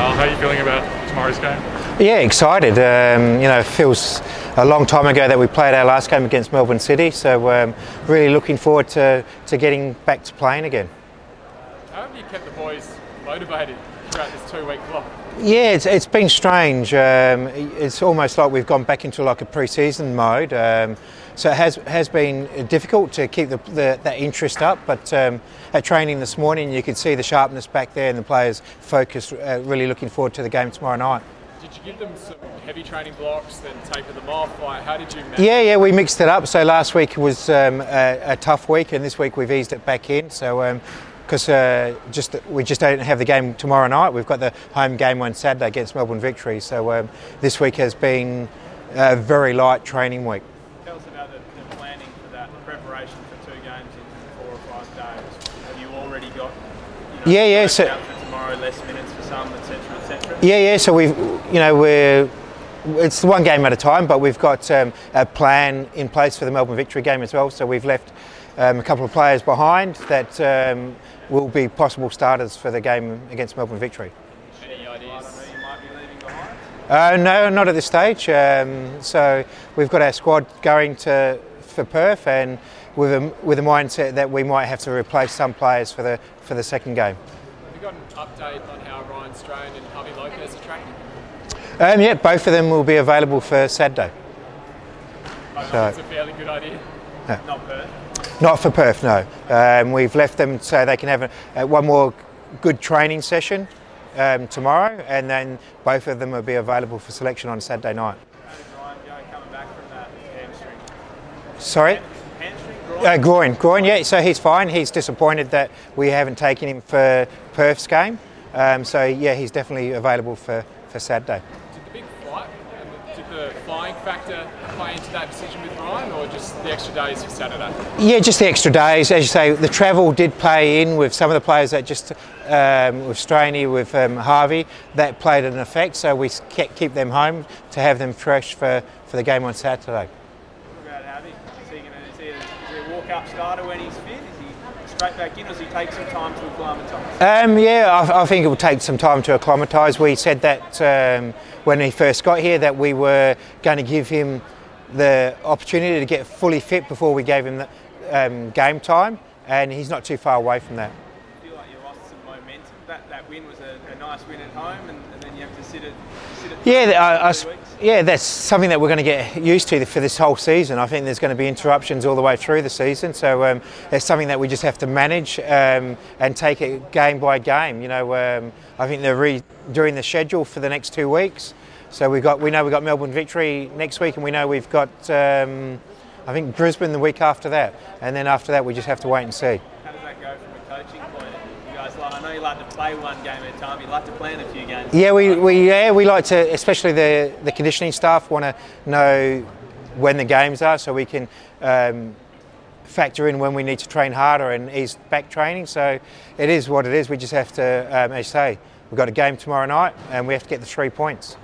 How are you feeling about tomorrow's game? Yeah, excited. Um, you know, it feels a long time ago that we played our last game against Melbourne City, so um, really looking forward to, to getting back to playing again. How have you kept the boys motivated throughout this two-week block? Yeah, it's, it's been strange. Um, it's almost like we've gone back into like a pre-season mode. Um, so it has has been difficult to keep the, the that interest up. But um, at training this morning, you could see the sharpness back there, and the players focused, uh, really looking forward to the game tomorrow night. Did you give them some heavy training blocks, then taper them off? Like, how did you? Manage? Yeah, yeah, we mixed it up. So last week was um, a, a, tough week, and this week we've eased it back in. So um, because uh, just we just don't have the game tomorrow night. We've got the home game on Saturday against Melbourne Victory. So um, this week has been a very light training week. Tell us about the, the, planning for that preparation for two games in four or five days. Have you already got? You know, yeah, yeah. So for tomorrow, less minutes for some, etc., etc. Yeah, yeah. So we've, you know, we're it's one game at a time, but we've got um, a plan in place for the Melbourne Victory game as well. So we've left um, a couple of players behind that um, will be possible starters for the game against Melbourne Victory. Any ideas who you might be leaving behind? Uh, no, not at this stage. Um, so we've got our squad going to for Perth, and with a, with a mindset that we might have to replace some players for the for the second game. Have you got an update on how Ryan Strain and Javi Lopez are tracking? Um, yeah, both of them will be available for Saturday. I so, it's a fairly good idea. Yeah. Not Perth. Not for Perth, no. Um, we've left them so they can have a, uh, one more good training session um, tomorrow, and then both of them will be available for selection on Saturday night. Sorry? groin? Uh, groin, groin, yeah. So he's fine. He's disappointed that we haven't taken him for Perth's game. Um, so yeah, he's definitely available for, for Saturday Did the big flight, did the flying factor play into that decision with Ryan, or just the extra days for Saturday? Yeah, just the extra days. As you say, the travel did play in with some of the players that just um, with Straney, with um, Javi, that played an effect. So we keep them home to have them fresh for, for the game on Saturday. What about Javi? Is he, gonna, is he a, is he a walk-up starter when he's fit? Is he straight back in, or does he take some time to acclimatise? Um, yeah, I, I, think it will take some time to acclimatise. We said that um, when he first got here that we were going to give him the opportunity to get fully fit before we gave him the um, game time, and he's not too far away from that. I feel like you lost some momentum. That, that win was a, a nice win at home, and, and, then you have to sit it. Sit it yeah, I, I, yeah, that's something that we're going to get used to for this whole season. I think there's going to be interruptions all the way through the season, so um, it's something that we just have to manage um, and take it game by game. You know, um, I think they're re- during the schedule for the next two weeks. So we got we know we've got Melbourne Victory next week, and we know we've got um, I think Brisbane the week after that, and then after that we just have to wait and see. How does that go from a coaching point? You guys, like, I know you like to play one game at a time. You like to plan a few games. Yeah, we, we yeah we like to, especially the the conditioning staff want to know when the games are, so we can. Um, factor in when we need to train harder and ease back training. So it is what it is. We just have to, um, as you say, we've got a game tomorrow night and we have to get the three points.